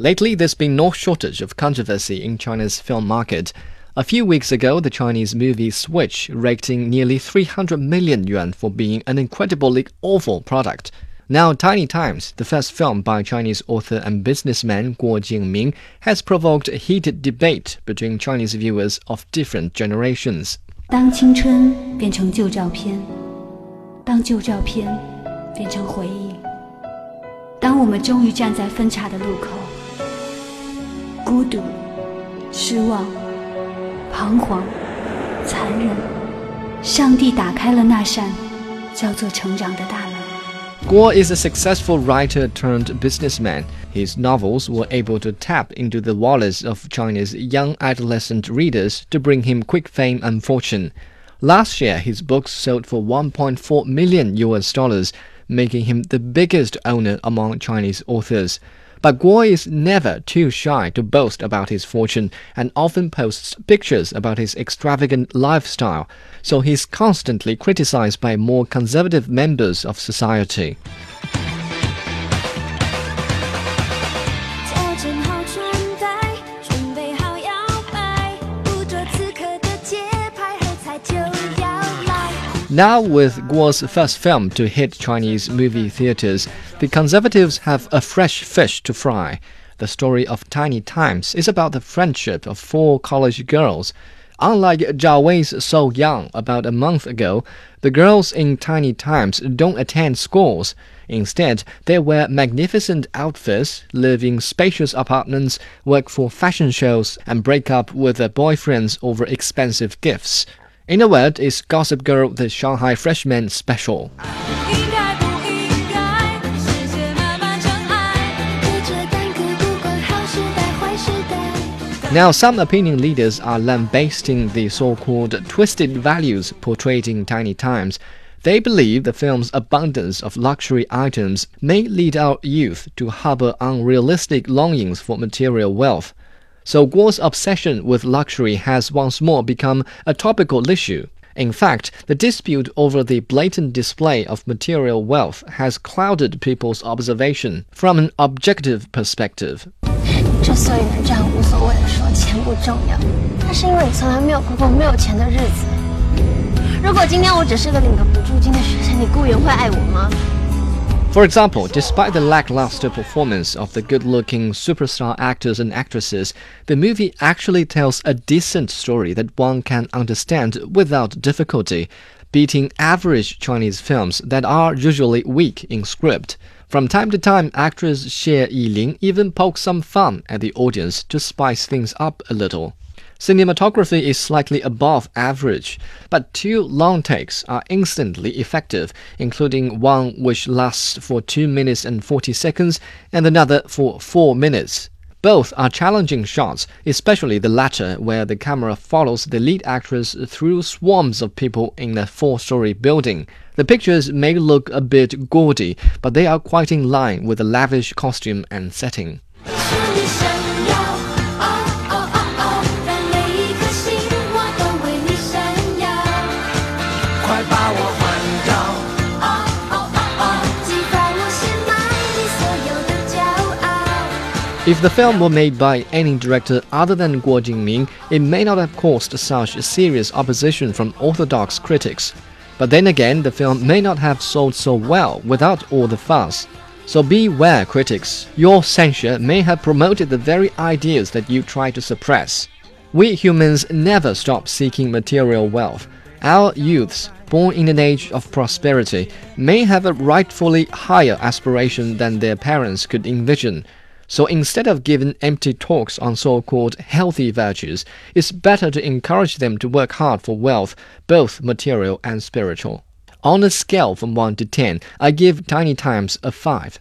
Lately, there's been no shortage of controversy in China's film market. A few weeks ago, the Chinese movie Switch raked in nearly 300 million yuan for being an incredibly awful product. Now, Tiny Times, the first film by Chinese author and businessman Guo Jingming, has provoked a heated debate between Chinese viewers of different generations. 当青春变成旧照片，当旧照片变成回忆，当我们终于站在分岔的路口。 孤独、失望、彷徨、残忍，上帝打开了那扇叫做成长的大门。Guo is a successful writer turned businessman. His novels were able to tap into the wallets of China's young adolescent readers to bring him quick fame and fortune. Last year, his books sold for 1.4 million US dollars, making him the biggest owner among Chinese authors. But Guo is never too shy to boast about his fortune and often posts pictures about his extravagant lifestyle, so he's constantly criticized by more conservative members of society. Now, with Guo's first film to hit Chinese movie theaters, the conservatives have a fresh fish to fry. The story of Tiny Times is about the friendship of four college girls. Unlike Zhao Wei's So Young about a month ago, the girls in Tiny Times don't attend schools. Instead, they wear magnificent outfits, live in spacious apartments, work for fashion shows, and break up with their boyfriends over expensive gifts. In a word, is Gossip Girl the Shanghai Freshman Special. Now, some opinion leaders are lambasting the so called twisted values portrayed in Tiny Times. They believe the film's abundance of luxury items may lead our youth to harbor unrealistic longings for material wealth. So Guo's obsession with luxury has once more become a topical issue. In fact, the dispute over the blatant display of material wealth has clouded people's observation from an objective perspective. 之所以能这样无所谓的说钱不重要，那是因为你从来没有过过没有钱的日子。如果今天我只是个领个补助金的学生，你顾源会爱我吗？？for example, despite the lackluster performance of the good looking superstar actors and actresses, the movie actually tells a decent story that one can understand without difficulty, beating average Chinese films that are usually weak in script. From time to time, actress Xie Yilin even pokes some fun at the audience to spice things up a little. Cinematography is slightly above average, but two long takes are instantly effective, including one which lasts for 2 minutes and 40 seconds and another for 4 minutes. Both are challenging shots, especially the latter, where the camera follows the lead actress through swarms of people in a four story building. The pictures may look a bit gaudy, but they are quite in line with the lavish costume and setting. If the film were made by any director other than Guo Jingming, it may not have caused such serious opposition from orthodox critics. But then again, the film may not have sold so well without all the fuss. So beware, critics. Your censure may have promoted the very ideas that you try to suppress. We humans never stop seeking material wealth. Our youths, born in an age of prosperity, may have a rightfully higher aspiration than their parents could envision. So instead of giving empty talks on so called healthy virtues, it's better to encourage them to work hard for wealth, both material and spiritual. On a scale from 1 to 10, I give Tiny Times a 5.